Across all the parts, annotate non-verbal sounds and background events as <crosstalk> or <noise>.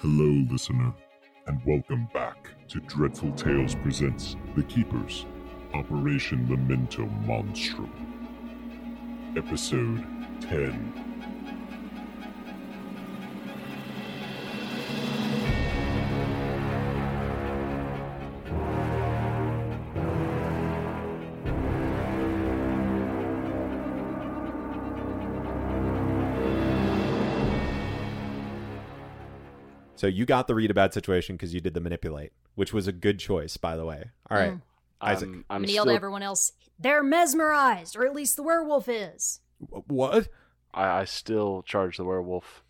Hello, listener, and welcome back to Dreadful Tales Presents The Keepers Operation Memento Monstrum. Episode 10. So you got the read a bad situation because you did the manipulate, which was a good choice, by the way. All right, Mm. Isaac. I'm, I'm, I'm gonna still, to everyone else. They're mesmerized, or at least the werewolf is. What? I, I still charge the werewolf.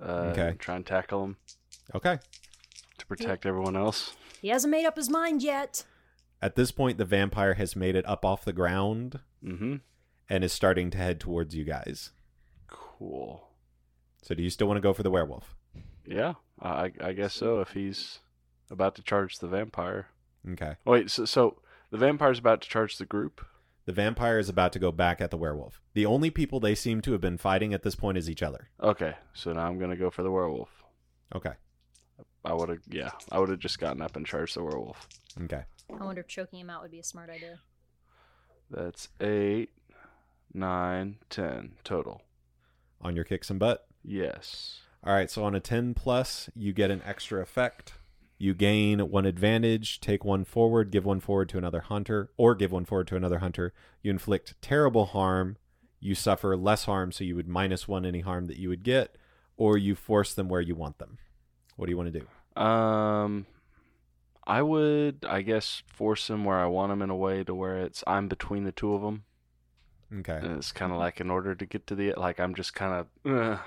Uh, Okay. Try and tackle him Okay. to protect everyone else. He hasn't made up his mind yet. At this point, the vampire has made it up off the ground Mm-hmm. and is starting to head towards you guys. Cool. So do you still want to go for the werewolf? Yeah, I, I guess so. If he's about to charge the vampire. Okay. Wait, so, so the vampire's about to charge the group? The vampire is about to go back at the werewolf. The only people they seem to have been fighting at this point is each other. Okay, so now I'm gonna go for the werewolf. Okay. I would have, yeah, I would have just gotten up and charged the werewolf. Okay. I wonder if choking him out would be a smart idea. That's eight, nine, ten total. On your kick some butt. Yes. All right, so on a 10 plus, you get an extra effect. You gain one advantage, take one forward, give one forward to another hunter, or give one forward to another hunter. You inflict terrible harm. You suffer less harm, so you would minus one any harm that you would get, or you force them where you want them. What do you want to do? Um, I would, I guess, force him where I want him in a way to where it's I'm between the two of them. Okay. And it's kind of like in order to get to the like I'm just kind of.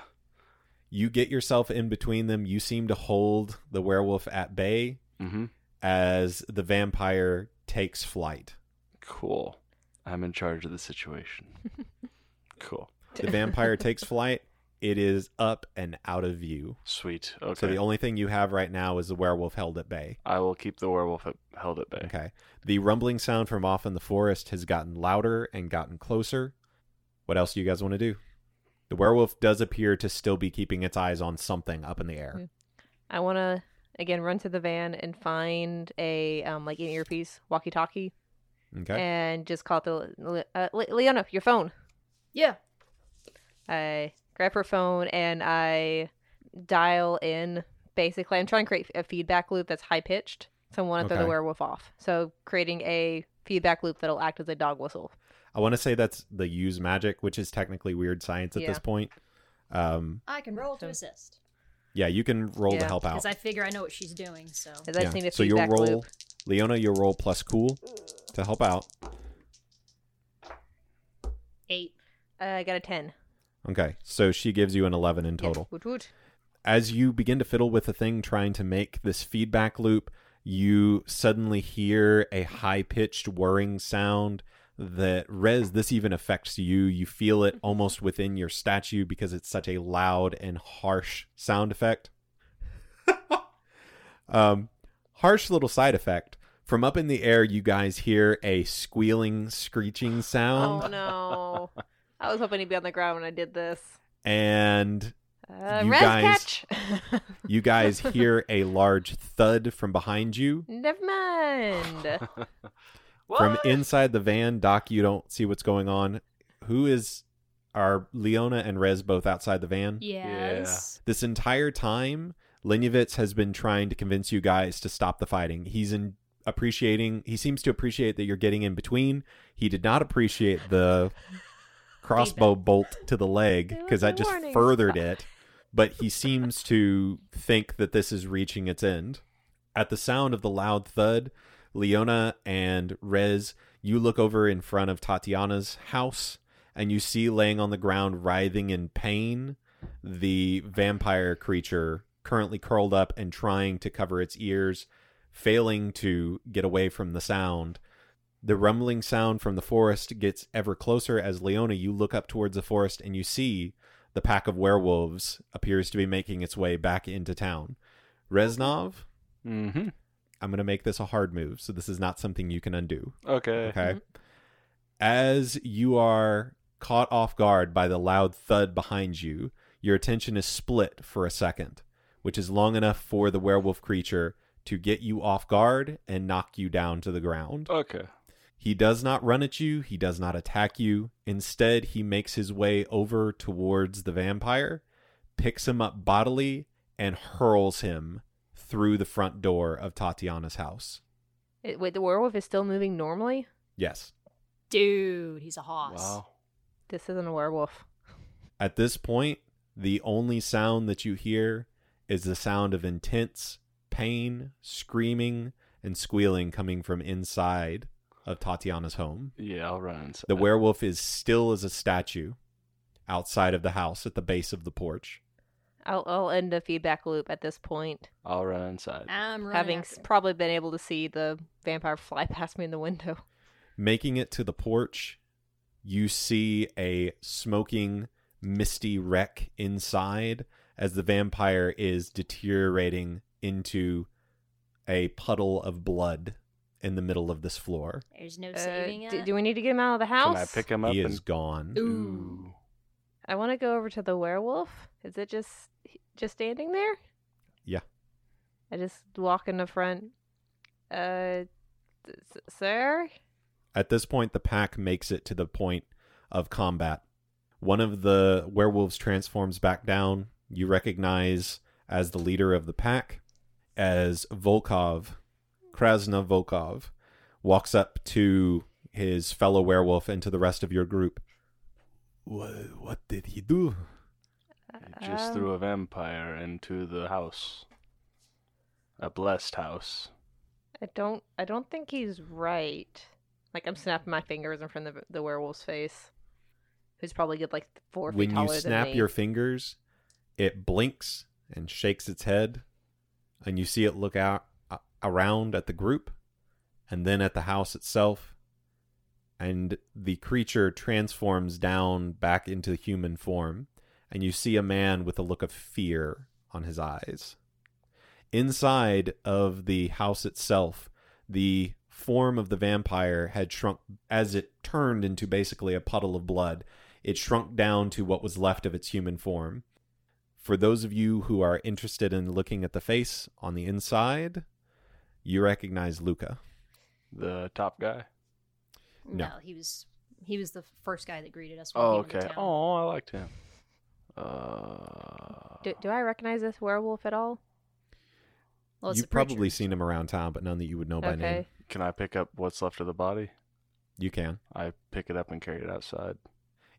You get yourself in between them. You seem to hold the werewolf at bay Mm-hmm. as the vampire takes flight. Cool. I'm in charge of the situation. <laughs> cool. The vampire takes flight. It is up and out of view. Sweet. Okay. So the only thing you have right now is the werewolf held at bay. I will keep the werewolf at, held at bay. Okay. The rumbling sound from off in the forest has gotten louder and gotten closer. What else do you guys want to do? The werewolf does appear to still be keeping its eyes on something up in the air. I want to again run to the van and find a um like an earpiece, walkie-talkie, Okay. and just call the uh, Leona, your phone. Yeah. I grab her phone and I dial in. Basically, I'm trying to create a feedback loop that's high pitched, so I want to throw the werewolf off. So creating a feedback loop that'll act as a dog whistle. I want to say that's the use magic, which is technically weird science at Yeah. this point. Um, I can roll to assist. yeah, you can roll to Yeah. help out. Because I figure I know what she's doing, so. 'Cause I Yeah. just need a so you'll roll, loop. Leona, you'll roll plus cool to help out. Eight. Uh, I got a ten. Okay, so she gives you an 11 in total. Woot woot. as you begin to fiddle with the thing trying to make this feedback loop, you suddenly hear a high pitched whirring sound that Rez, this even affects you. You feel it almost within your statue because it's such a loud and harsh sound effect. <laughs> um, harsh little side effect. From up in the air, you guys hear a squealing, screeching <sighs> sound, Oh no! I was hoping he'd be on the ground when I did this. and Uh, You res guys- catch. <laughs> you guys hear <laughs> a large thud from behind you. Never mind. From inside the van, Doc, you don't see what's going on. Who is are Leona and Rez both outside the van? Yes. This entire time, Linyovitz has been trying to convince you guys to stop the fighting. He's in appreciating he seems to appreciate that you're getting in between. He did not appreciate the <laughs> crossbow bolt to the leg because that just warning furthered it. But he seems to think that this is reaching its end. At the sound of the loud thud, Leona and Rez, you look over in front of Tatiana's house and you see laying on the ground, writhing in pain, the vampire creature currently curled up and trying to cover its ears, failing to get away from the sound. The rumbling sound from the forest gets ever closer as Leona, you look up towards the forest and you see the pack of werewolves appears to be making its way back into town. Reznov, mm-hmm. I'm going to make this a hard move, so this is not something you can undo. Okay. Okay. Mm-hmm. As you are caught off guard by the loud thud behind you, your attention is split for a second. which is long enough for the werewolf creature to get you off guard and knock you down to the ground. Okay. He does not run at you, he does not attack you. Instead, he makes his way over towards the vampire, picks him up bodily, and hurls him through the front door of Tatiana's house. It, wait, the werewolf is still moving normally? Yes. Dude, he's a hoss. Wow. This isn't a werewolf. At this point, the only sound that you hear is the sound of intense pain, screaming, and squealing coming from inside of Tatiana's home. Yeah, I'll run inside. The werewolf is still as a statue outside of the house at the base of the porch. I'll, I'll end a feedback loop at this point, I'll run inside. I'm running having after s- him. probably been able to see the vampire fly <laughs> past me in the window. Making it to the porch, you see a smoking, misty wreck inside as the vampire is deteriorating into a puddle of blood in the middle of this floor. There's no Uh, saving d- it. do we need to get him out of the house? Can I pick him up He and is gone. Ooh. I want to go over to the werewolf. Is it just just standing there? Yeah. I just walk in the front. Uh, sir. At this point, the pack makes it to the point of combat. One of the werewolves transforms back down. You recognize as the leader of the pack as Volkov, Krasna Volkov, walks up to his fellow werewolf and to the rest of your group. What, what did he do? He just Um, threw a vampire into the house. A blessed house. I don't. I don't think he's right. Like I'm snapping my fingers in front of the werewolf's face, who's probably good like four feet when taller you than snap me. your fingers, it blinks and shakes its head, and you see it look out uh, around at the group, and then at the house itself, and the creature transforms down back into human form, and you see a man with a look of fear on his eyes. Inside of the house itself, the form of the vampire had shrunk as it turned into basically a puddle of blood. It shrunk down to what was left of its human form. For those of you who are interested in looking at the face on the inside, you recognize Luca. The top guy. No. no. he was he was the first guy that greeted us. when Oh, we came into okay. town. Oh, I liked him. Uh, do, do I recognize this werewolf at all? Well, You've the preacher. probably seen him around town, but none that you would know by name. can I pick up what's left of the body? You can. I pick it up and carry it outside.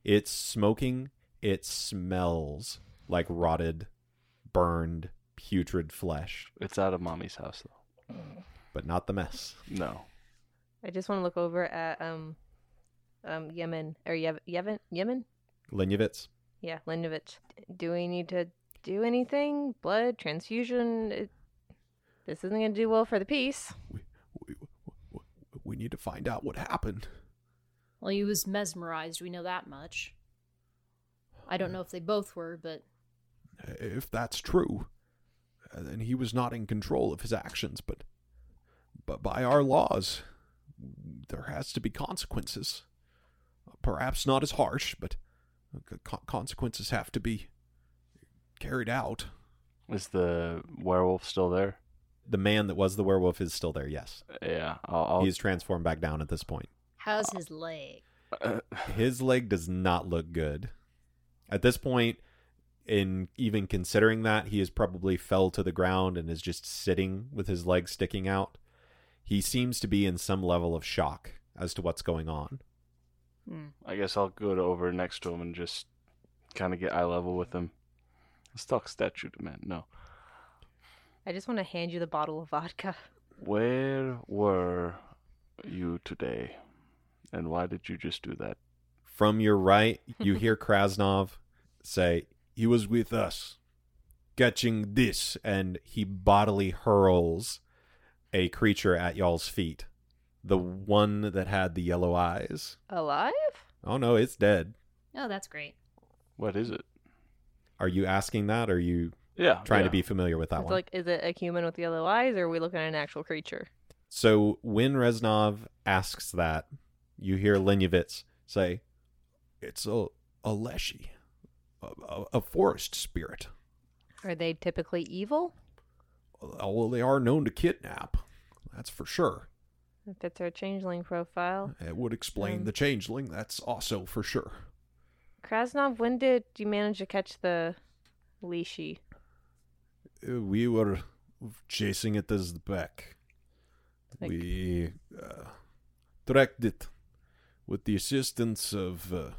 It's smoking. It smells like rotted, burned, putrid flesh, It's out of mommy's house, though. but not the mess. No. I just want to look over at um, um Yemen or Yev- Yemen Yemen. Lenyovitz, Yeah, Linovich. Do we need to do anything? Blood transfusion? It, this isn't going to do well for the peace. we, we, we need to find out what happened. Well, he was mesmerized. We know that much. I don't know if they both were, but If that's true, uh, then he was not in control of his actions, but but by our laws, there has to be consequences. Uh, perhaps not as harsh, but uh, consequences have to be carried out. Is the werewolf still there? The man that was the werewolf is still there, yes. Yeah. I'll. I'll He's transformed back down at this point. how's his leg? <laughs> His leg does not look good. At this point, in even considering that, he has probably fell to the ground and is just sitting with his legs sticking out. He seems to be in some level of shock as to what's going on. Hmm. I guess I'll go to over next to him and just kind of get eye level with him. Let's talk statue to man. No. I just want to hand you the bottle of vodka. Where were you today? And why did you just do that? From your right, you <laughs> hear Krasnov say, He was with us, catching this, and he bodily hurls a creature at y'all's feet. The one that had the yellow eyes. Alive? Oh no, it's dead. Oh, that's great. What is it? Are you asking that? Or are you Yeah. trying to be familiar with that It's one? like, is it a human with yellow eyes, or are we looking at an actual creature? So when Reznov asks that, you hear Lenyovitz say, "It's a a leshy, a, a, a forest spirit, Are they typically evil? Well, they are known to kidnap. That's for sure. If it's our changeling profile. It would explain Um, the changeling. That's also for sure. Krasnov, when did you manage to catch the leshy? Uh, We were chasing it as the back. Like- We uh, tracked it with the assistance of uh,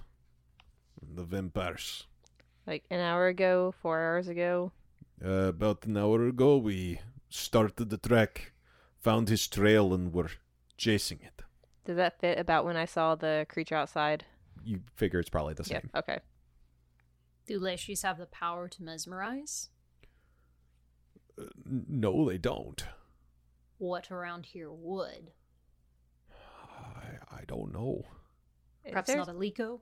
the vampires. Like an hour ago, four hours ago? Uh, about an hour ago, we started the track, found his trail, and were chasing it. Does that fit about when I saw the creature outside? You figure it's probably the same. Yep. Okay. Do Lashys have the power to mesmerize? Uh, no, they don't. What around here would? I, I don't know. Is Perhaps there- not a Lico?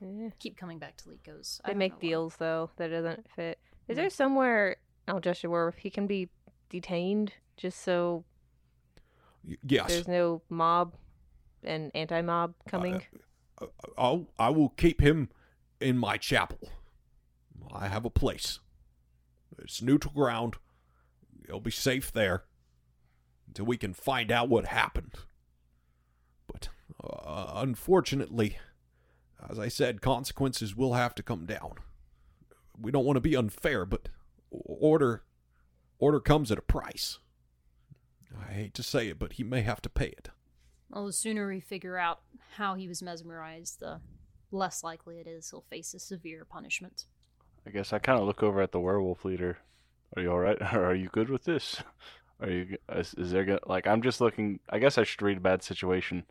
Eh. Keep coming back to Licos. I They don't make know why. deals though that doesn't fit. Is there somewhere Algestia where he can be detained just so Y- yes. there's no mob and anti-mob coming? Uh, I'll, I will keep him in my chapel. I have a place. It's neutral ground. He'll be safe there until we can find out what happened. But uh, unfortunately, as I said, consequences will have to come down. We don't want to be unfair, but order order comes at a price. I hate to say it, but he may have to pay it. Well, the sooner we figure out how he was mesmerized, the less likely it is he'll face a severe punishment. I guess I kind of look over at the werewolf leader. Are you all right? <laughs> Are you good with this? Are you? Is, is there gonna like? I'm just looking. I guess I should read a bad situation.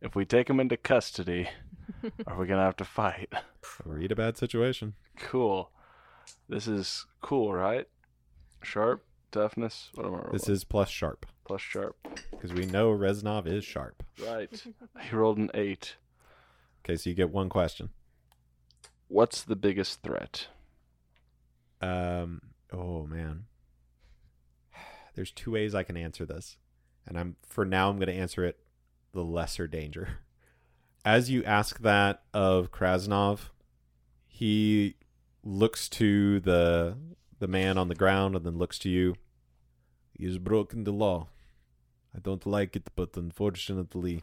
If we take him into custody, <laughs> are we gonna have to fight? Read a bad situation. Cool. This is cool, right? Sharp, toughness. What am I rolling? This is plus sharp plus sharp. because we know Reznov is sharp. Right. he rolled an eight. Okay, so you get one question. What's the biggest threat? Um. Oh man. There's two ways I can answer this, and I'm for now I'm going to answer it the lesser danger. As you ask that of Krasnov, he looks to the the man on the ground and then looks to you. He has broken the law. I don't like it, but unfortunately,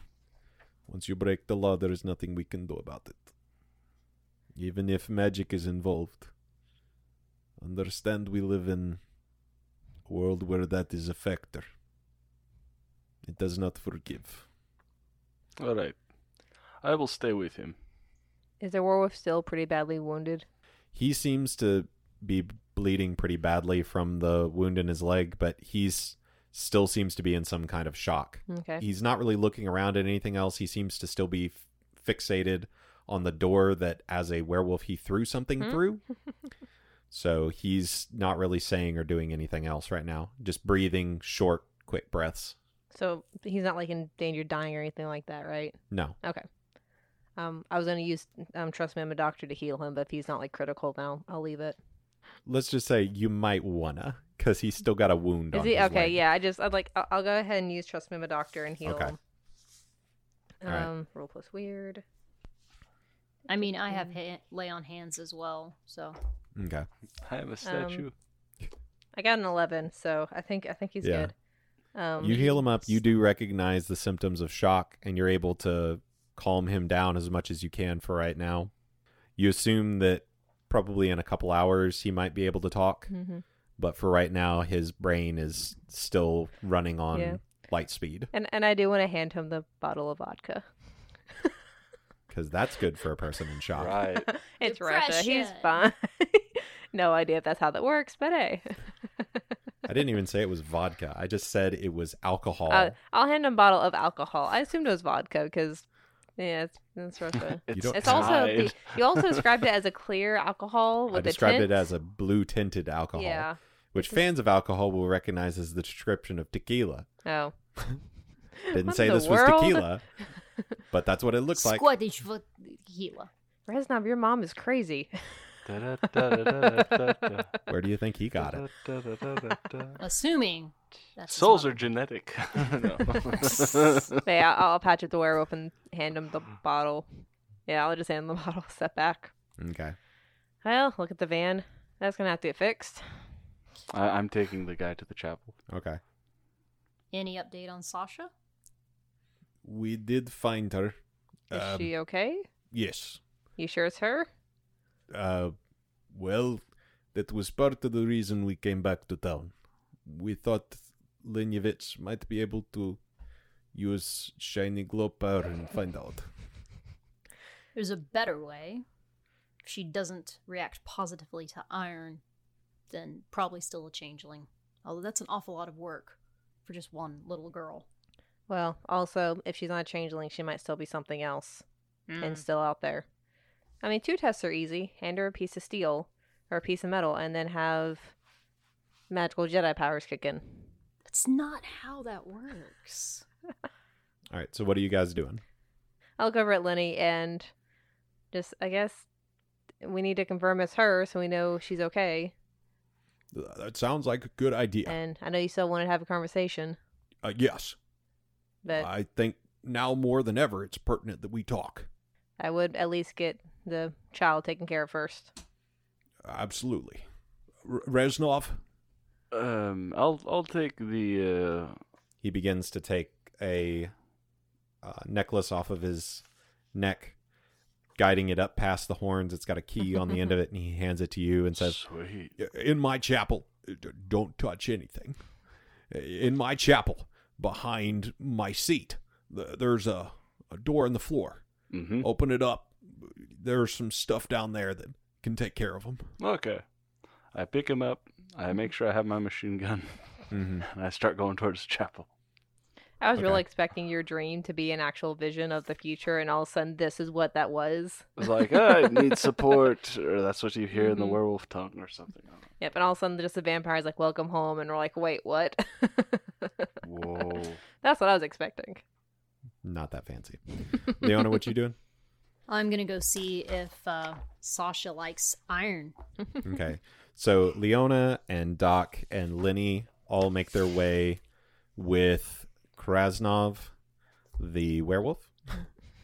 once you break the law, there is nothing we can do about it. Even if magic is involved. Understand we live in a world where that is a factor. It does not forgive. All right. I will stay with him. Is the werewolf still pretty badly wounded? He seems to be bleeding pretty badly from the wound in his leg, but he's still seems to be in some kind of shock. Okay. He's not really looking around at anything else. He seems to still be f- fixated on the door that, as a werewolf, he threw something Hmm? through. <laughs> so he's not really saying or doing anything else right now. Just breathing short, quick breaths. So he's not like in danger dying or anything like that, right? No. Okay. Um, I was gonna use um, trust me, I'm a doctor to heal him, but if he's not like critical now, I'll leave it. Let's just say you might wanna, because he's still got a wound. Is on he his okay? leg. Yeah, I just I'd like I'll, I'll go ahead and use trust me, I'm a doctor and heal Okay. him. All right. Um, roll plus weird. I mean, I have ha- lay on hands as well, so Okay. I have a statue. I got an eleven, so I think I think he's Yeah. good. Um, You heal him up. You do recognize the symptoms of shock, and you're able to calm him down as much as you can for right now. You assume that probably in a couple hours he might be able to talk, mhm. but for right now his brain is still running on Yeah. light speed And and I do want to hand him the bottle of vodka. <laughs> because that's good for a person in shock. Right. <laughs> it's Russia. He's fine. <laughs> no idea if that's how that works, but hey. I didn't even say it was vodka. I just said it was alcohol. Uh, I'll hand him a bottle of alcohol. I assumed it was vodka because, yeah, it's, it's Russia. Uh, <laughs> you don't- it's also the, you also <laughs> described it as a clear alcohol I with a described tint. it as a blue tinted alcohol, yeah. which This is- fans of alcohol will recognize as the description of tequila. Oh, <laughs> Didn't What say in the this was tequila, but that's what it looks like. Scottish tequila. Reznov, your mom is crazy. Where do you think he got it? Assuming that's his Souls are genetic. <laughs> No. <laughs> Yeah, I'll, I'll patch up the werewolf and hand him the bottle. Yeah, I'll just hand him the <laughs> bottle. Step back. Okay. Well, look at the van. That's gonna have to get fixed. I, I'm taking the guy to the chapel. Okay. Any update on Sasha? We did find her. Is Um, she okay? Yes. You sure it's her? Uh, well, that was part of the reason we came back to town. We thought Lenyevitz might be able to use shiny glow power and find out. There's a better way. If she doesn't react positively to iron, then probably still a changeling. Although that's an awful lot of work for just one little girl. Well, also, if she's not a changeling, she might still be something else Hmm. and still out there. I mean, two tests are easy. Hand her a piece of steel or a piece of metal, and then have magical Jedi powers kick in. That's not how that works. <laughs> All right. So what are you guys doing? I'll look over at Lenny and just, I guess, we need to confirm it's her so we know she's okay. That sounds like a good idea. And I know you still want to have a conversation, Uh, yes. but I think now more than ever it's pertinent that we talk. I would at least get the child taken care of first. Absolutely. R- Reznov, Um, I'll I'll take the uh, he begins to take a uh, necklace off of his neck, guiding it up past the horns. It's got a key on the end of it, and he hands it to you and says, sweet. In my chapel, don't touch anything. In my chapel, behind my seat, there's a, a door in the floor. Mm-hmm. Open it up. There's some stuff down there that can take care of them. Okay. I pick him up. I make sure I have my machine gun, <laughs> Mm-hmm. and I start going towards the chapel. I was Okay. really expecting your dream to be an actual vision of the future, and all of a sudden, this is what that was. It's like I <laughs> need support, or that's what you hear in the Mhm. werewolf tongue, or something. Yep, and all of a sudden, just the vampire's like, "Welcome home," and we're like, "Wait, what?" Whoa. <laughs> That's what I was expecting. Not that fancy. Leona, what you doing? I'm gonna go see if uh, Sasha likes iron. Okay. So Leona and Doc and Lenny all make their way with Krasnov, the werewolf.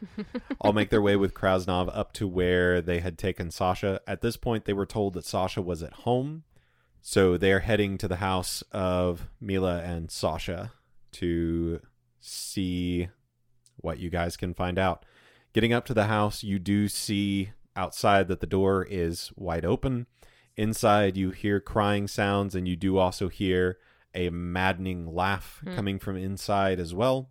<laughs> all make their way with Krasnov up to where they had taken Sasha. At this point, they were told that Sasha was at home. So they're heading to the house of Mila and Sasha to see what you guys can find out. Getting up to the house, you do see outside that the door is wide open. Inside, you hear crying sounds, and you do also hear a maddening laugh Hmm. coming from inside as well.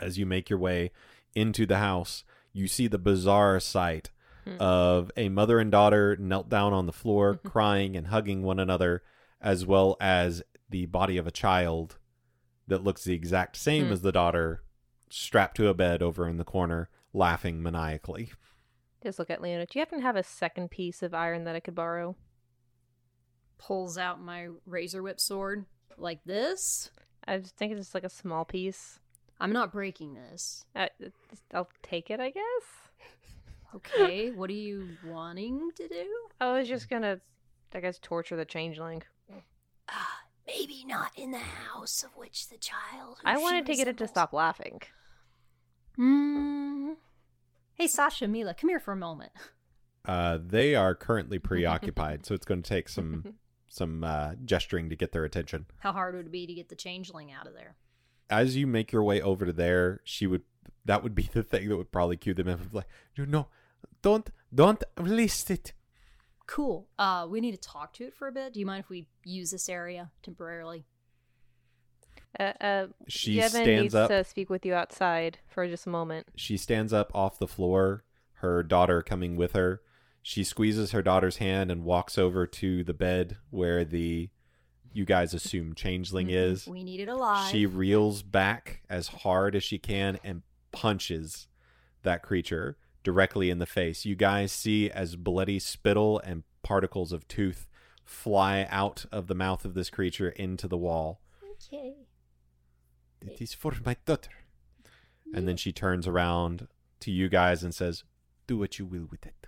As you make your way into the house, you see the bizarre sight Hmm. of a mother and daughter knelt down on the floor, crying and hugging one another, as well as the body of a child that looks the exact same Hmm. as the daughter, strapped to a bed over in the corner, laughing maniacally. Just look at Leona. Do you happen to have a second piece of iron that I could borrow? Pulls out my razor whip sword like this. I think it's just like a small piece. I'm not breaking this. I, I'll take it, I guess. Okay, <laughs> what are you wanting to do? I was just gonna, I guess, torture the changeling. Ah, maybe not in the house of which the child. I wanted to get it to stop laughing. Hey, Sasha, Mila, come here for a moment. Uh, they are currently <laughs> preoccupied, so it's going to take some <laughs> some uh, gesturing to get their attention. How hard would it be to get the changeling out of there? As you make your way over to there, she would that would be the thing that would probably cue them in. Like, no, no, don't don't release it. Cool. Uh, we need to talk to it for a bit. Do you mind if we use this area temporarily? Uh, uh, She Yevon stands needs up. to speak with you outside for just a moment. She stands up off the floor, her daughter coming with her. She squeezes her daughter's hand and walks over to the bed where the you guys assume changeling Mm-hmm. is. We need it alive. She reels back as hard as she can and punches that creature directly in the face. You guys see as bloody spittle and particles of tooth fly out of the mouth of this creature into the wall. Okay. It is for my daughter. And then she turns around to you guys and says, Do what you will with it.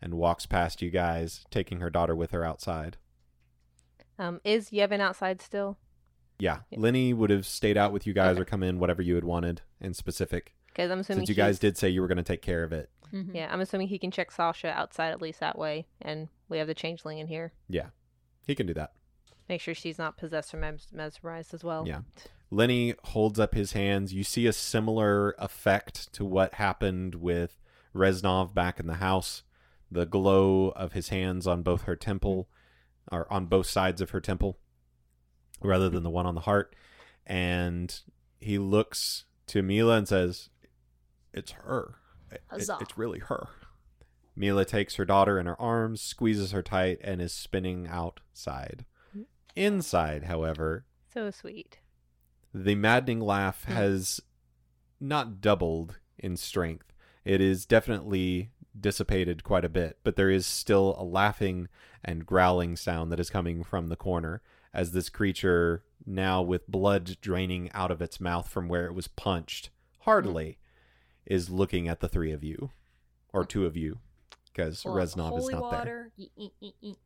And walks past you guys, taking her daughter with her outside. Um, is Yevon outside still? Yeah, Yeah. Lenny would have stayed out with you guys Okay. or come in, whatever you had wanted in specific. Because I'm assuming Since you guys did say you were going to take care of it, Mhm. Yeah, I'm assuming he can check Sasha outside at least that way, and we have the changeling in here. Yeah. He can do that. Make sure she's not possessed or mes- mesmerized as well. Yeah. Lenny holds up his hands. You see a similar effect to what happened with Reznov back in the house. The glow of his hands on both her temple, or on both sides of her temple, rather than the one on the heart. And he looks to Mila and says, It's her. It- it- it's really her. Mila takes her daughter in her arms, squeezes her tight, and is spinning outside. Mm. Inside, however, So sweet. The maddening laugh Hmm. has not doubled in strength. It is definitely dissipated quite a bit, but there is still a laughing and growling sound that is coming from the corner as this creature, now with blood draining out of its mouth from where it was punched, hardly, is looking at the three of you, or two of you, because Pull Reznov is holy not there. water. Eat, eat, eat, eat.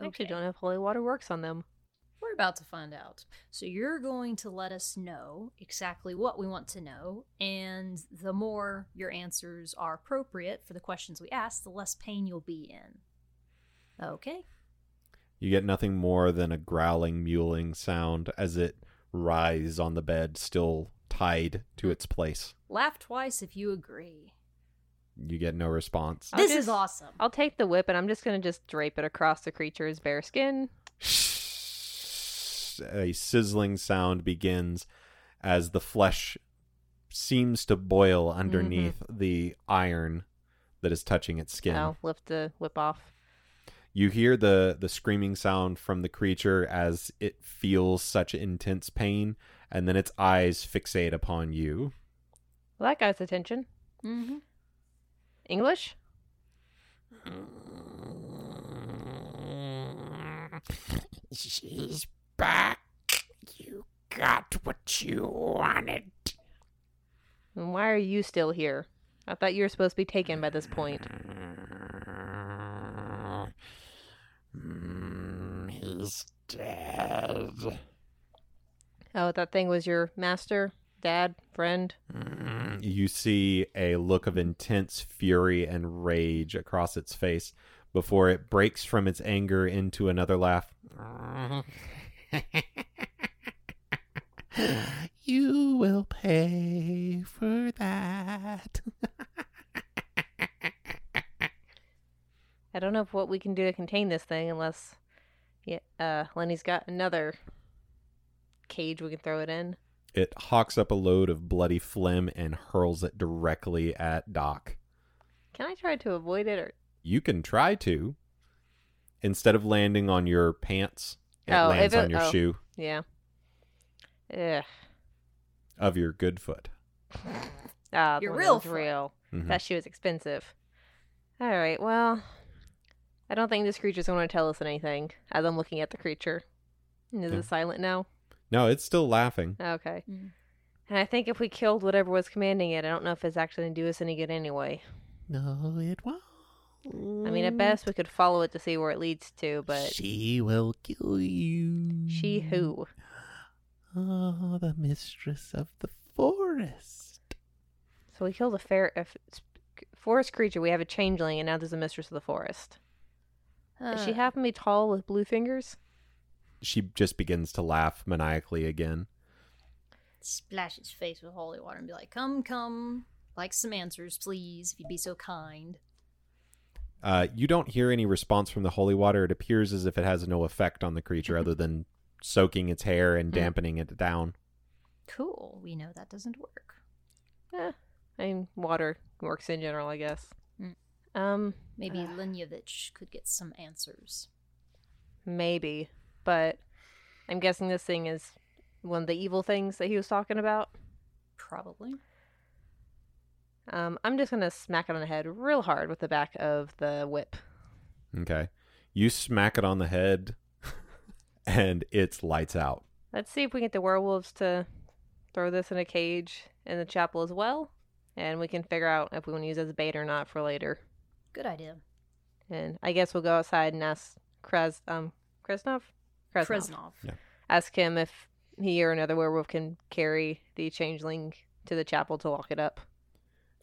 I actually don't know if holy water works on them. We're about to find out. So you're going to let us know exactly what we want to know, and the more your answers are appropriate for the questions we ask, the less pain you'll be in. Okay. You get nothing more than a growling, mewling sound as it writhes on the bed, still tied to its place. Laugh twice if you agree. You get no response. I'll this just- is awesome. I'll take the whip and I'm just gonna just drape it across the creature's bare skin. A sizzling sound begins as the flesh seems to boil underneath the iron that is touching its skin. I'll lift the whip off. You hear the the screaming sound from the creature as it feels such intense pain, and then its eyes fixate upon you. Well, that guy's attention. Mm-hmm. English? <laughs> She's back. You got what you wanted. And why are you still here? I thought you were supposed to be taken by this point. Mm, he's dead. Oh, that thing was your master, dad, friend. Mm, You see a look of intense fury and rage across its face before it breaks from its anger into another laugh. <laughs> you will pay for that. <laughs> I don't know if what we can do to contain this thing unless yeah, uh, Lenny's got another cage we can throw it in. It hawks up a load of bloody phlegm and hurls it directly at Doc. Can I try to avoid it or You can try to. Instead of landing on your pants, it Oh, lands it- on your oh. shoe yeah. Ugh. of your good foot. <laughs> Ah, Your real that foot. real. Mhm. That shoe was expensive. All right, well, I don't think this creature's going to tell us anything as I'm looking at the creature. Is Yeah. it silent now? No, it's still laughing. Okay. Mm. And I think if we killed whatever was commanding it, I don't know if it's actually going to do us any good anyway. no, it won't. I mean, at best, we could follow it to see where it leads to, but she will kill you. she who? Oh, the mistress of the forest. So we killed a fair, a f- forest creature. We have a changeling, and now there's a mistress of the forest. Does she happen to be tall with blue fingers? She just begins to laugh maniacally again. splash his face with holy water and be like, "Come, come, like some answers, please, if you'd be so kind." Uh, you don't hear any response from the holy water. It appears as if it has no effect on the creature other than soaking its hair and Mm. dampening it down. Cool. We know that doesn't work. Eh, I mean, water works in general, I guess. Mm. Um, Maybe Uh. Linyovich could get some answers. maybe, but I'm guessing this thing is one of the evil things that he was talking about. Probably. Um, I'm just gonna smack it on the head real hard with the back of the whip. Okay. You smack it on the head <laughs> and it's lights out. Let's see if we can get the werewolves to throw this in a cage in the chapel as well, and we can figure out if we want to use it as bait or not for later. Good idea. And I guess we'll go outside and ask Kres um Kresnov? Kresnov. Kreznov. Yeah. Ask him if he or another werewolf can carry the changeling to the chapel to lock it up.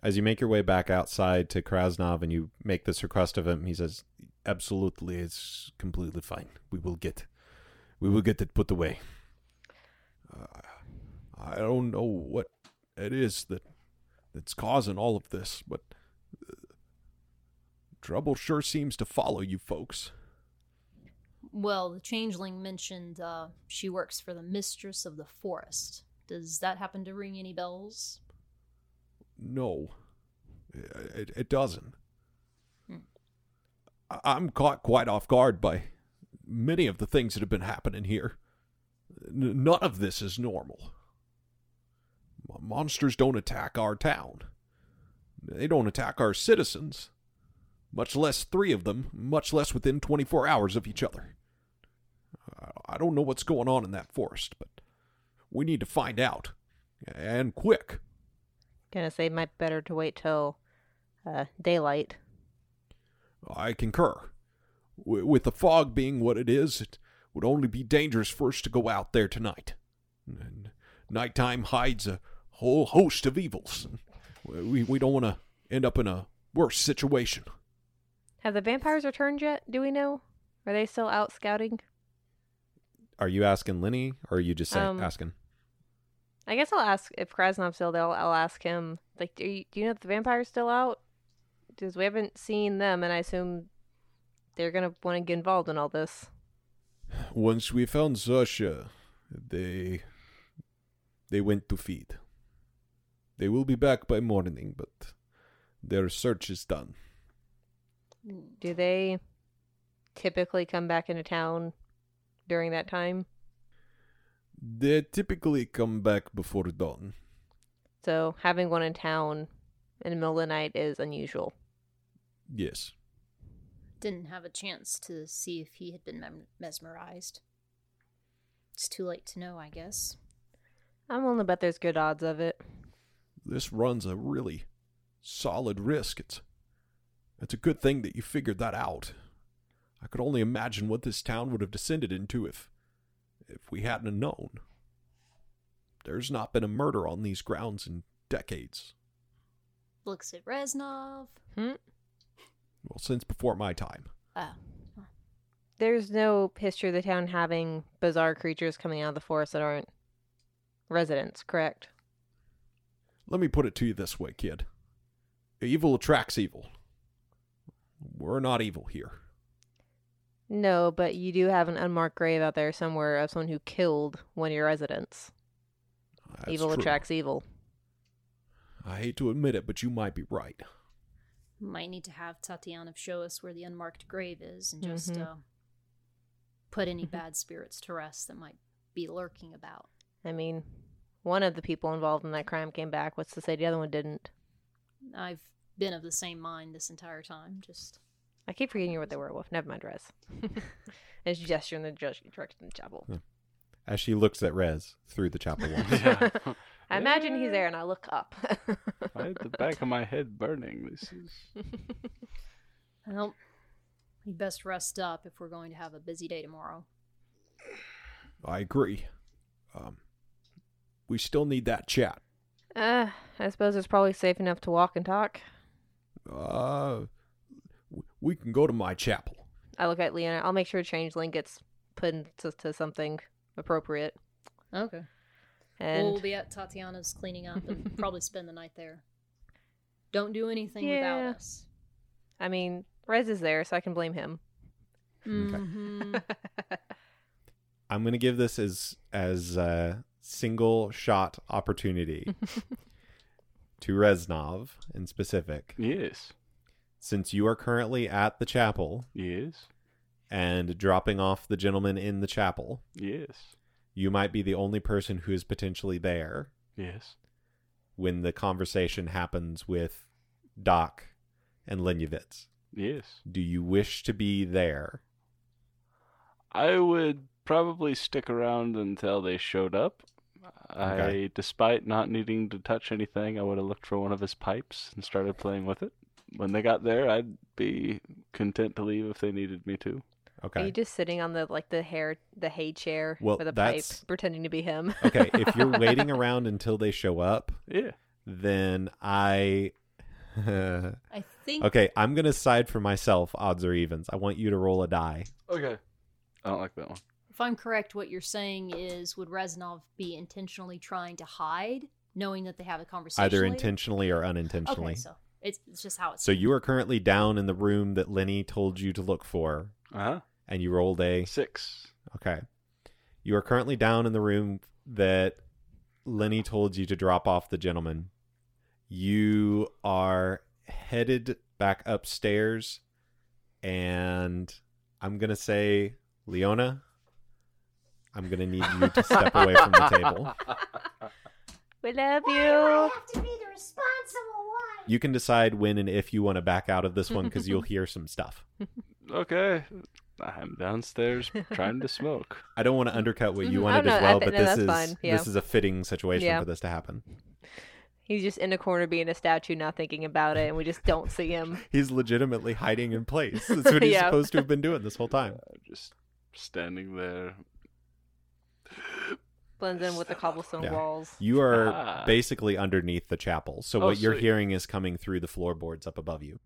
As you make your way back outside to Krasnov and you make this request of him, he says, "Absolutely, it's completely fine. We will get, we will get it put away. Uh, I don't know what it is that that's causing all of this, but uh, trouble sure seems to follow you folks. Well, the changeling mentioned uh, she works for the mistress of the forest. Does that happen to ring any bells? No, it, it doesn't. Hmm. I'm caught quite off guard by many of the things that have been happening here. N- none of this is normal. Monsters don't attack our town. They don't attack our citizens. Much less three of them, much less within 24 hours of each other. I don't know what's going on in that forest, but we need to find out. And quick. Gonna say might better to wait till uh, daylight. I concur. W- with the fog being what it is, it would only be dangerous for us to go out there tonight. And nighttime hides a whole host of evils. <laughs> We, we don't want to end up in a worse situation. Have the vampires returned yet? Do we know? Are they still out scouting? Are you asking Lenny, or are you just saying, Um, asking? I guess I'll ask if Krasnov's still there. I'll, I'll ask him. Like, do you, do you know if the vampire's still out? Because we haven't seen them, and I assume they're gonna want to get involved in all this. Once we found Sasha, they they went to feed. They will be back by morning, but their search is done. Do they typically come back into town during that time? They typically come back before dawn. So having one in town in the middle of the night is unusual. Yes. Didn't have a chance to see if he had been mem- mesmerized. It's too late to know, I guess. I'm willing to bet there's good odds of it. this runs a really solid risk. It's it's a good thing that you figured that out. I could only imagine what this town would have descended into if if we hadn't have known. There's not been a murder on these grounds in decades. Looks at Reznov. Hmm? Well, since before my time. Oh, There's no history of the town having bizarre creatures coming out of the forest that aren't residents, correct? Let me put it to you this way, kid. Evil attracts evil. We're not evil here. No, but you do have an unmarked grave out there somewhere of someone who killed one of your residents. That's evil true. attracts evil. I hate to admit it, but you might be right. might need to have Tatiana show us where the unmarked grave is and just Mhm. uh, put any <laughs> bad spirits to rest that might be lurking about. I mean, one of the people involved in that crime came back. What's to say the other one didn't? I've been of the same mind this entire time. Just I keep forgetting you're with the werewolf. Never mind, Rez. <laughs> As you gesture in the direction of the chapel. As she looks at Rez through the chapel <laughs> wall. Yeah. I imagine he's there, and I look up. <laughs> I had the back of my head burning. This is. well, we best rest up if we're going to have a busy day tomorrow. I agree. Um, we still need that chat. uh, I suppose it's probably safe enough to walk and talk. Uh, w- we can go to my chapel. I look at Leona. I'll make sure Changeling gets put into to something appropriate. Okay. And we'll be at Tatiana's cleaning up and <laughs> probably spend the night there. Don't do anything Yeah. without us. I mean, Rez is there, so I can blame him. hmm <laughs> I'm gonna give this as as a single shot opportunity <laughs> to Reznov in specific, Yes. Since you are currently at the chapel Yes. and dropping off the gentleman in the chapel. Yes. You might be the only person who is potentially there Yes. when the conversation happens with Doc and Lenyovitz. Yes. Do you wish to be there? I would probably stick around until they showed up. Okay. I, despite not needing to touch anything, I would have looked for one of his pipes and started playing with it. When they got there, I'd be content to leave if they needed me to. Okay. Are you just sitting on the like the hair the hay chair Well, with a that's- pipe, pretending to be him? okay, if you're <laughs> waiting around until they show up, Yeah. then I <laughs> I think okay, I'm gonna side for myself, odds or evens. I want you to roll a die. Okay. I don't like that one. if I'm correct, what you're saying is would Reznov be intentionally trying to hide, knowing that they have a conversation? Either later? intentionally or unintentionally. Okay, so it's, it's just how it's. So you are currently down in the room that Lenny told you to look for, Uh huh. and you rolled a Six. okay. You are currently down in the room that Lenny told you to drop off the gentleman. You are headed back upstairs, and I'm gonna say, Leona, I'm gonna need you to step away from the table. <laughs> We love Why do I you. have to be the responsible one? You can decide when and if you want to back out of this one because you'll <laughs> hear some stuff. Okay. I'm downstairs trying to smoke. I don't want to undercut what you Mhm. wanted Oh, as well, thi- but no, this is. Yeah. this is a fitting situation Yeah. for this to happen. He's just in a corner being a statue, not thinking about it, and we just don't see him. <laughs> He's legitimately hiding in place. <laughs> That's what he's Yeah. supposed to have been doing this whole time. Uh, just standing there. Blends in with the cobblestone Yeah. walls. You are Ah. basically underneath the chapel, so Oh, what you're sweet. hearing is coming through the floorboards up above you.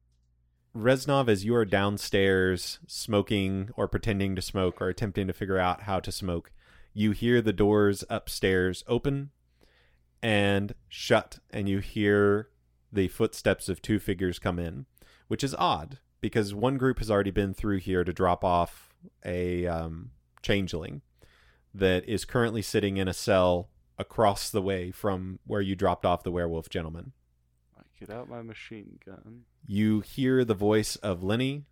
Reznov, as you are downstairs smoking or pretending to smoke or attempting to figure out how to smoke, you hear the doors upstairs open and shut, and you hear the footsteps of two figures come in, which is odd because one group has already been through here to drop off a um, changeling that is currently sitting in a cell across the way from where you dropped off the werewolf gentleman. I get out my machine gun. You hear the voice of Lenny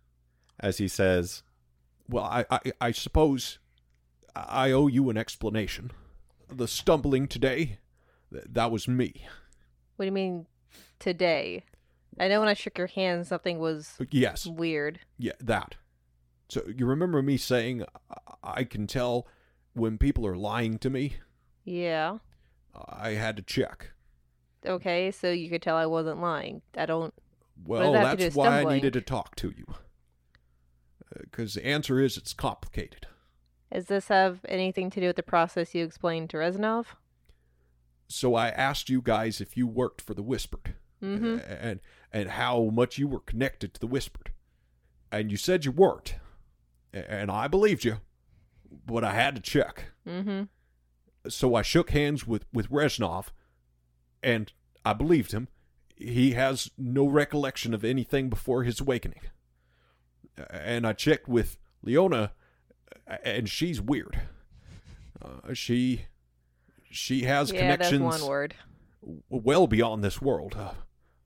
as he says, Well, I, I, I suppose I owe you an explanation. The stumbling today, th- that was me. What do you mean today? I know when I shook your hand, something was uh, Yes, weird. yeah, that. So you remember me saying I- I can tell when people are lying to me? Yeah. I had to check. Okay, so you could tell I wasn't lying. I don't. Well, that have to do that's with why I stumbling? needed to talk to you. Because the answer is it's complicated. Does this have anything to do with the process you explained to Reznov? So I asked you guys if you worked for the Whispered. Mm-hmm. and and how much you were connected to the whispered and you said you weren't and i believed you but i had to check Mm-hmm. so i shook hands with with reznov and i believed him he has no recollection of anything before his awakening and i checked with leona and she's weird uh, she she has Yeah, that's connections one word. well beyond this world. Uh,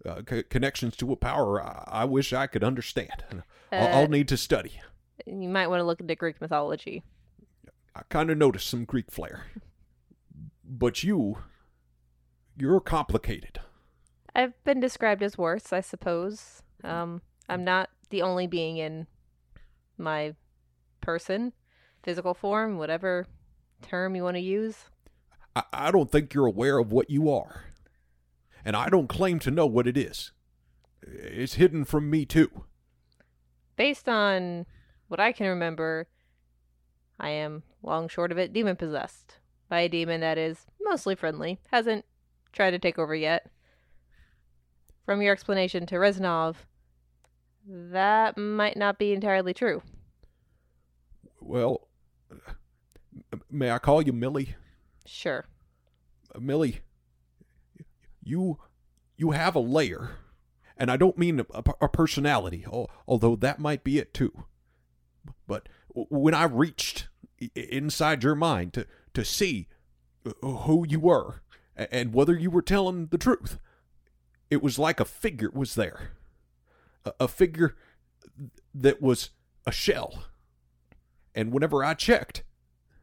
uh, c- connections to a power I-, I wish I could understand. I'll, Uh, I'll need to study. You might want to look into Greek mythology. I kind of noticed some Greek flair. But you, you're complicated. I've been described as worse, I suppose. Um, I'm not the only being in my person, physical form, whatever term you want to use. I, I don't think you're aware of what you are. And I don't claim to know what it is. It's hidden from me, too. Based on what I can remember, I am, long short of it, demon possessed by a demon that is mostly friendly, hasn't tried to take over yet. From your explanation to Reznov, that might not be entirely true. Well, may I call you Millie? Sure. Uh, Millie, you you have a layer, and I don't mean a, a personality, although that might be it too. But when I reached inside your mind to to see uh, who you were and whether you were telling the truth, it was like a figure was there, a, a figure that was a shell. And whenever I checked,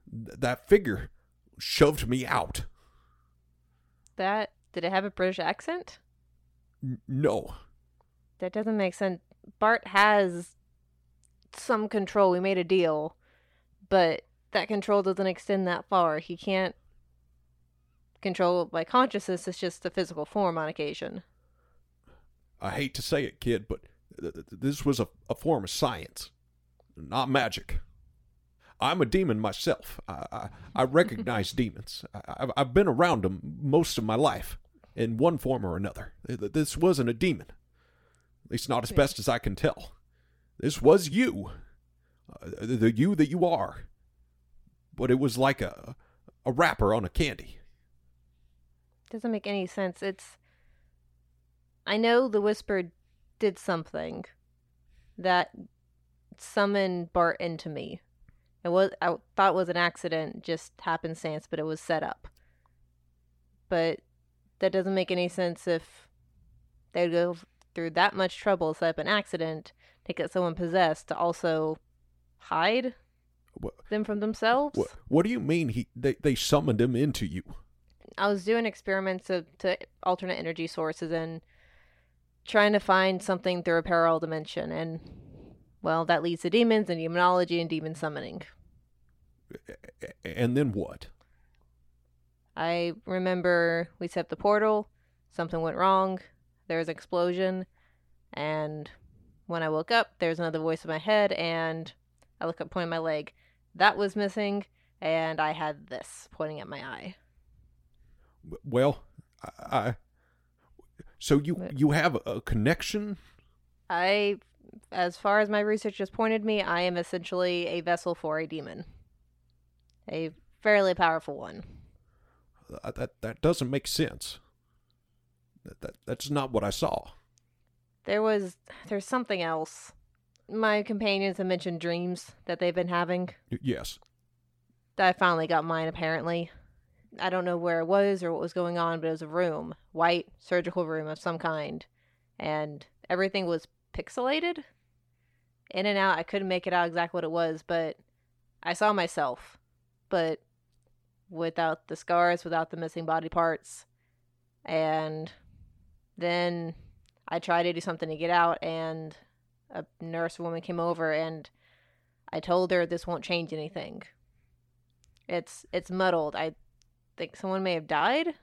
th- that figure shoved me out. That did it have a British accent? No. That doesn't make sense. Bart has some control. We made a deal, but that control doesn't extend that far. He can't control my consciousness. It's just the physical form on occasion. I hate to say it, kid, but th- th- this was a, a form of science, not magic. I'm a demon myself. I, I, I <laughs> recognize demons. I, I've, I've been around them most of my life, in one form or another. Th- th- This wasn't a demon. At least not as best as I can tell. This was you, uh, the you that you are. But it was like a a wrapper on a candy. Doesn't make any sense. It's. I know the Whisper did something that summoned Bart into me. It was I thought was an accident, just happenstance, but it was set up. But that doesn't make any sense if they'd go through that much trouble set up an accident to get someone possessed to also hide What, them from themselves. what, what do you mean he they, they summoned him into you? I was doing experiments of, to alternate energy sources and trying to find something through a parallel dimension, and well, that leads to demons and demonology and demon summoning. And then what? I remember we set up the portal, something went wrong, there was an explosion, and when I woke up, there was another voice in my head, and I look up pointing my leg. That was missing, and I had this pointing at my eye. Well, I, I so you But- you have a connection I, as far as my research has pointed me, I am essentially a vessel for a demon. A fairly powerful one. Uh, that that doesn't make sense. That, that that's not what I saw. There was, there's something else. My companions have mentioned dreams that they've been having. Yes. I finally got mine, apparently. I don't know where it was or what was going on, but it was a room, white surgical room of some kind, and everything was pixelated, in and out. I couldn't make it out exactly what it was, but I saw myself, but without the scars, without the missing body parts, and then I tried to do something to get out, and a nurse woman came over, and I told her this won't change anything. It's it's muddled. I think someone may have died.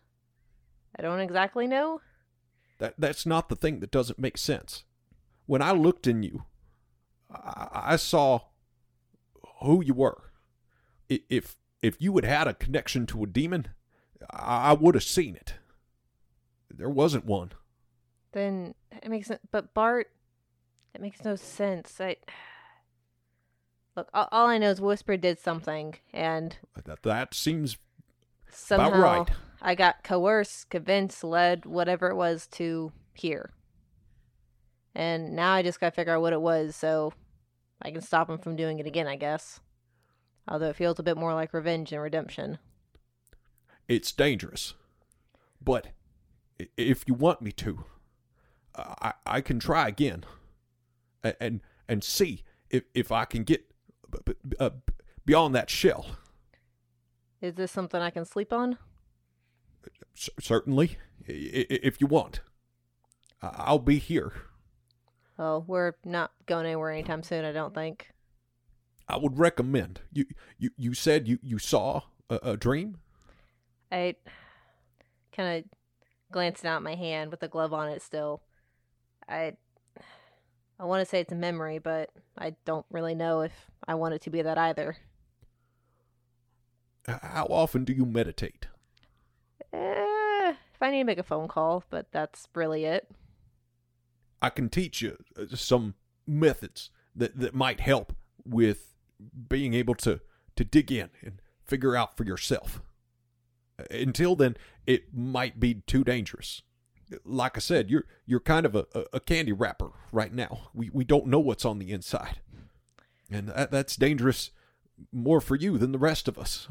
I don't exactly know. That that's not the thing that doesn't make sense. When I looked in you, I, I saw who you were. If if you had had a connection to a demon, I, I would have seen it. There wasn't one. Then it makes sense. But Bart, it makes no sense. I <sighs> look. All, all I know is Whisper did something, and That that seems somehow about right. I got coerced, convinced, led, whatever it was, to here. And now I just gotta figure out what it was, so I can stop him from doing it again. I guess. Although it feels a bit more like revenge than redemption. It's dangerous. But if you want me to, I I can try again, and and see if if I can get uh, beyond that shell. Is this something I can sleep on? C- certainly, if you want, I'll be here. Oh, we're not going anywhere anytime soon. I don't think. I would recommend you. You you said you you saw a, a dream. I kind of glanced at my hand with the glove on it still. I I want to say it's a memory, but I don't really know if I want it to be that either. How often do you meditate? Eh, if I need to make a phone call, but that's really it. I can teach you uh, some methods that, that might help with being able to, to dig in and figure out for yourself. Uh, Until then, it might be too dangerous. Like I said, you're you're kind of a, a- candy wrapper right now. We we don't know what's on the inside, and that, that's dangerous more for you than the rest of us.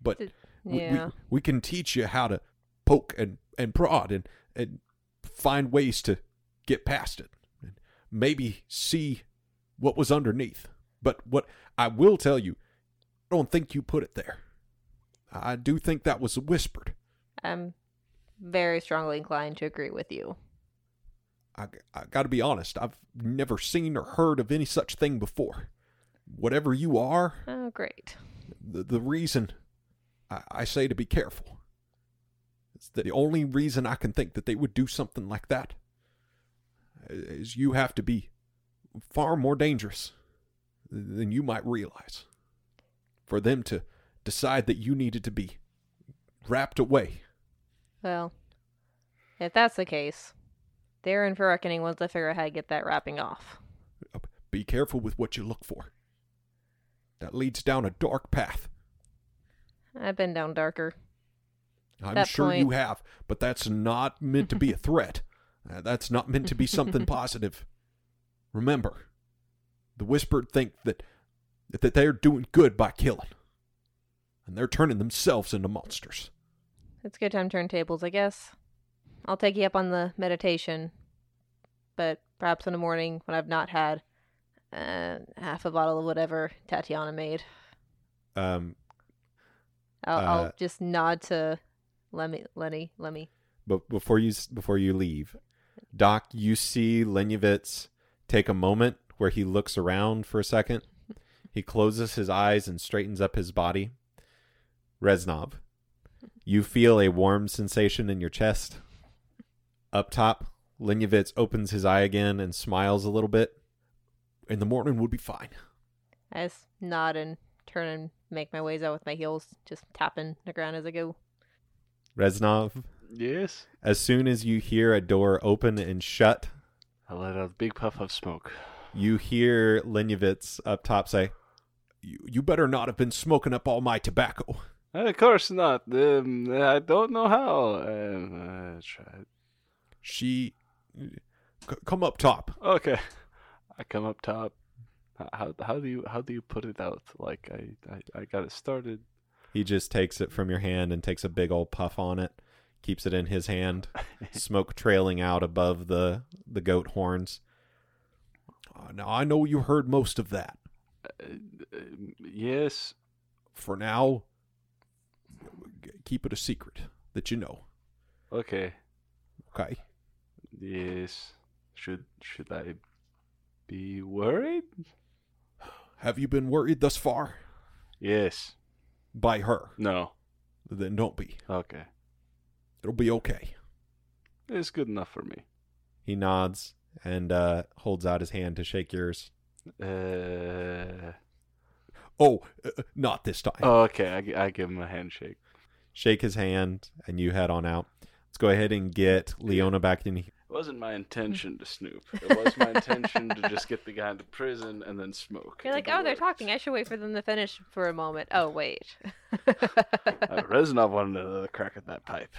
But Did- we, we, we can teach you how to poke and, and prod and, and find ways to get past it and maybe see what was underneath. But what I will tell you, I don't think you put it there. I do think that was whispered. I'm very strongly inclined to agree with you. I, I got to be honest, I've never seen or heard of any such thing before. Whatever you are, Oh, great. the, the reason I, I say to be careful is that the only reason I can think that they would do something like that is you have to be far more dangerous than you might realize for them to decide that you needed to be wrapped away. Well, if that's the case, They're in for reckoning once I figure out how to get that wrapping off. Be careful with what you look for. That leads down a dark path. I've been down darker. I'm That sure you have, but that's not meant to be a threat. <laughs> Uh, that's not meant to be something <laughs> positive. Remember, the Whispered think that that they're doing good by killing, and they're turning themselves into monsters. It's good time to turn tables, I guess. I'll take you up on the meditation, but perhaps in the morning when I've not had uh, half a bottle of whatever Tatiana made. Um, I'll, Uh, I'll just nod to Lemmy, Lenny, Lemmy. but before you s- before you leave, Doc, you see Lenyovitz take a moment where he looks around for a second. He closes his eyes and straightens up his body. Reznov, you feel a warm sensation in your chest. Up top, Lenyovitz opens his eye again and smiles a little bit. In the morning would be fine. I just nod and turn and make my ways out with my heels, just tapping the ground as I go. Reznov, Yes. as soon as you hear a door open and shut, I let out a big puff of smoke. you hear Lenyovitz up top say, You, you better not have been smoking up all my tobacco. Of course not. Um, I don't know how. Um, I tried. She. C- come up top. Okay. I come up top. How how do you how do you put it out? Like I I, I got it started. He just takes it from your hand and takes a big old puff on it, keeps it in his hand, <laughs> smoke trailing out above the the goat horns. Uh, now, I know you heard most of that. Uh, uh, yes. For now, keep it a secret that you know. Okay. Okay? Yes. Should should I be worried? Have you been worried thus far? Yes. By her? No. Then don't be. Okay. It'll be okay. It's good enough for me. He nods and uh, holds out his hand to shake yours. Uh. Oh, uh, not this time. Oh, okay. I, I give him a handshake. Shake his hand, and you head on out. Let's go ahead and get Leona back in. Here. It wasn't my intention to snoop. It was my intention to just get the guy into prison and then smoke. You're like, It oh, they're talking. I should wait for them to finish for a moment. Oh, wait. <laughs> Uh, Reznov wanted another crack at that pipe.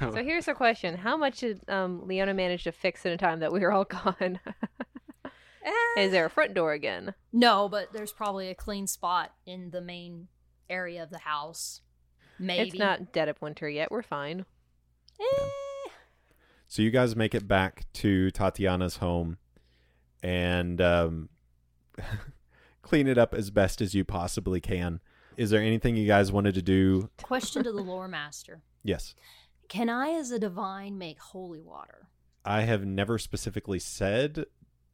so here's the question: How much did um, Leona manage to fix in a time that we were all gone? <laughs> Is there a front door again? No, but there's probably a clean spot in the main area of the house. Maybe It's not dead of winter yet. We're fine. Eh, So you guys make it back to Tatiana's home and um, <laughs> clean it up as best as you possibly can. Is there anything you guys wanted to do? question to the lore master: Yes. Can I, as a divine, make holy water? I have never specifically said,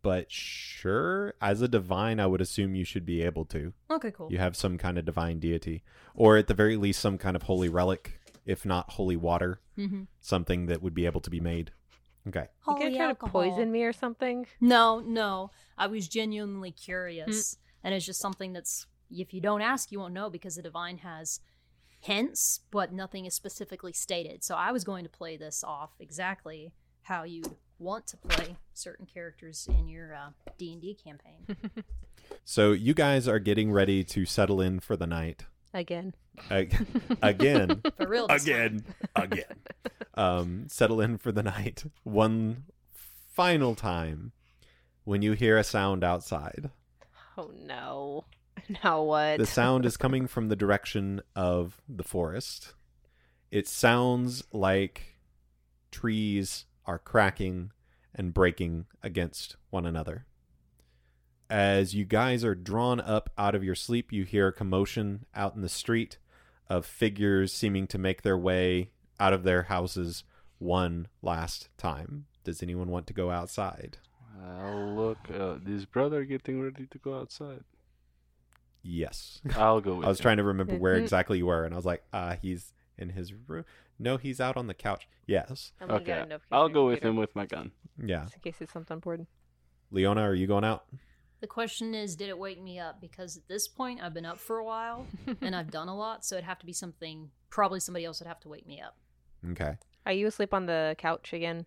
but sure. As a divine, I would assume you should be able to. Okay, cool. You have some kind of divine deity, or at the very least, some kind of holy relic, if not holy water, Mm-hmm. something that would be able to be made. Okay. You gonna try to poison me or something? No, no. I was genuinely curious, and it's just something that's if you don't ask, you won't know because the divine has hints, but nothing is specifically stated. So I was going to play this off exactly how you'd want to play certain characters in your uh, D and D campaign. <laughs> So you guys are getting ready to settle in for the night. Again. Ag- <laughs> Again. For real, this time. Again. Again. <laughs> um, settle in for the night one final time when you hear a sound outside. Oh no. Now what? The sound is coming from the direction of the forest. It sounds like trees are cracking and breaking against one another. As you guys are drawn up out of your sleep, you hear a commotion out in the street of figures seeming to make their way out of their houses one last time. Does anyone want to go outside? I'll look. Uh, is brother getting ready to go outside? Yes. I'll go <laughs> with I was him. trying to remember where <laughs> exactly you were, and I was like, uh, he's in his room. No, he's out on the couch. Yes. I'm gonna get Okay. a notification I'll go with computer, him with my gun. Yeah. just in case it's something important. Leona, are you going out? The question is, did it wake me up? Because at this point, I've been up for a while <laughs> and I've done a lot, so it'd have to be something. Probably somebody else would have to wake me up. Okay. Are you asleep on the couch again?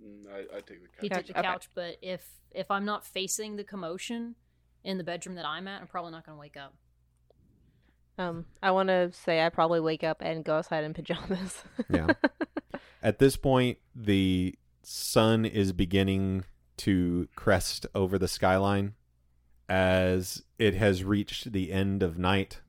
Mm, I, I take the He Couch, took the okay. couch, but if if I'm not facing the commotion in the bedroom that I'm at, I'm probably not going to wake up. Um, I want to say I probably wake up and go outside in pajamas. <laughs> Yeah. At this point, the sun is beginning to crest over the skyline as it has reached the end of night.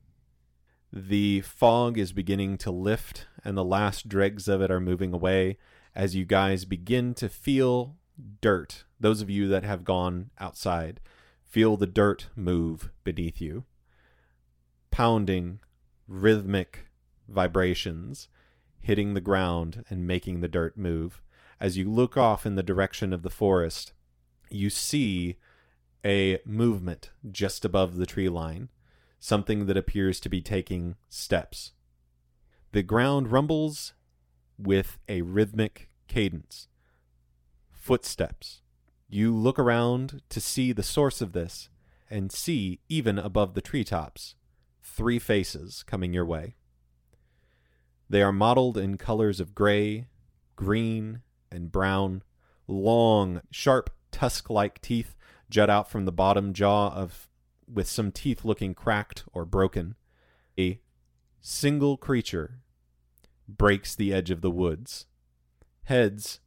The fog is beginning to lift, and the last dregs of it are moving away as you guys begin to feel dirt. Those of you that have gone outside feel the dirt move beneath you. Pounding, rhythmic vibrations hitting the ground and making the dirt move. As you look off in the direction of the forest, you see a movement just above the tree line, something that appears to be taking steps. The ground rumbles with a rhythmic cadence. Footsteps. You look around to see the source of this and see, even above the treetops, three faces coming your way. They are modeled in colors of gray, green, and brown. Long, sharp, tusk like teeth jut out from the bottom jaw of with some teeth looking cracked or broken. A single creature breaks the edge of the woods. Heads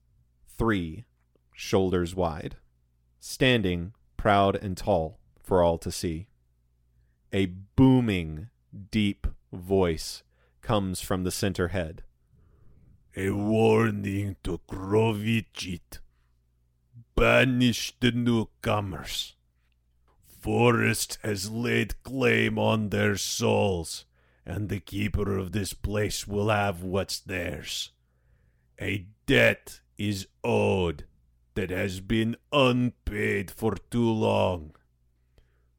three, shoulders wide, standing proud and tall for all to see. A booming, deep voice comes from the center head. A warning to Krovichit. Banish the newcomers. Forest has laid claim on their souls, and the keeper of this place will have what's theirs. A debt is owed that has been unpaid for too long.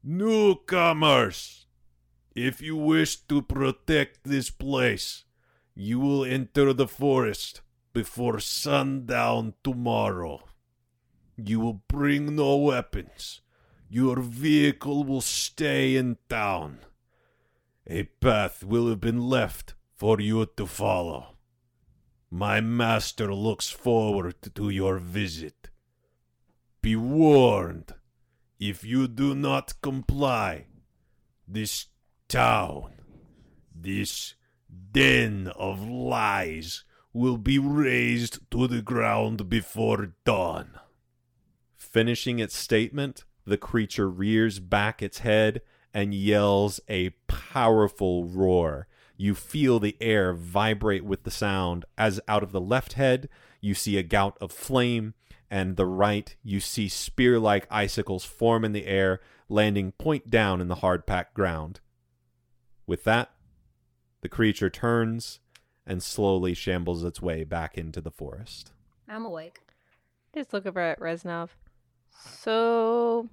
Newcomers, if you wish to protect this place, you will enter the forest before sundown tomorrow. You will bring no weapons. Your vehicle will stay in town. A path will have been left for you to follow. My master looks forward to your visit. Be warned, if you do not comply, this town, this den of lies will be razed to the ground before dawn. Finishing its statement, the creature rears back its head and yells a powerful roar. You feel the air vibrate with the sound as out of the left head you see a gout of flame, and the right you see spear like icicles form in the air, landing point down in the hard packed ground. With that, the creature turns and slowly shambles its way back into the forest. I'm awake. Just look over at Reznov. So,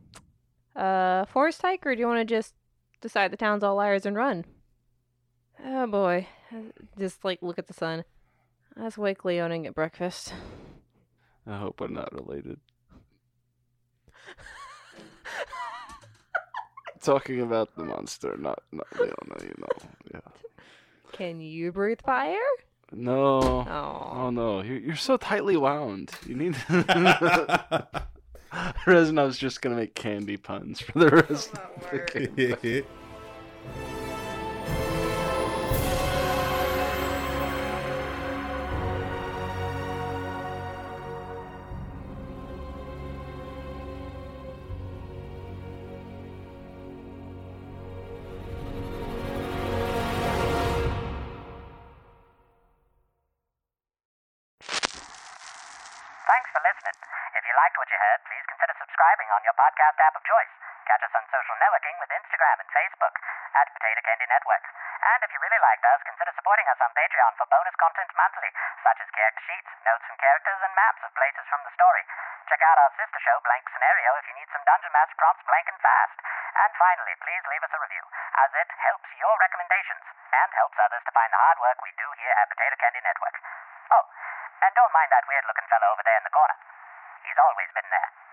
uh, forest hike, or do you want to just decide the town's all liars and run? Oh boy, just like look at the sun. Let's wake Leon and get breakfast. I hope we're not related. <laughs> Talking about the monster, not not Leona, you know. Yeah. Can you breathe fire? No. Oh, Oh no, you're, you're so tightly wound. You need. <laughs> <laughs> Reznov's just gonna make candy puns for the rest of the game. Podcast app of choice. Catch us on social networking with Instagram and Facebook at Potato Candy Network. And if you really liked us, consider supporting us on Patreon for bonus content monthly, such as character sheets, notes from characters, and maps of places from the story. Check out our sister show, Blank Scenario, if you need some Dungeon Master prompts blank and fast. And finally, please leave us a review, as it helps your recommendations and helps others to find the hard work we do here at Potato Candy Network. Oh, and don't mind that weird looking fellow over there in the corner. He's always been there.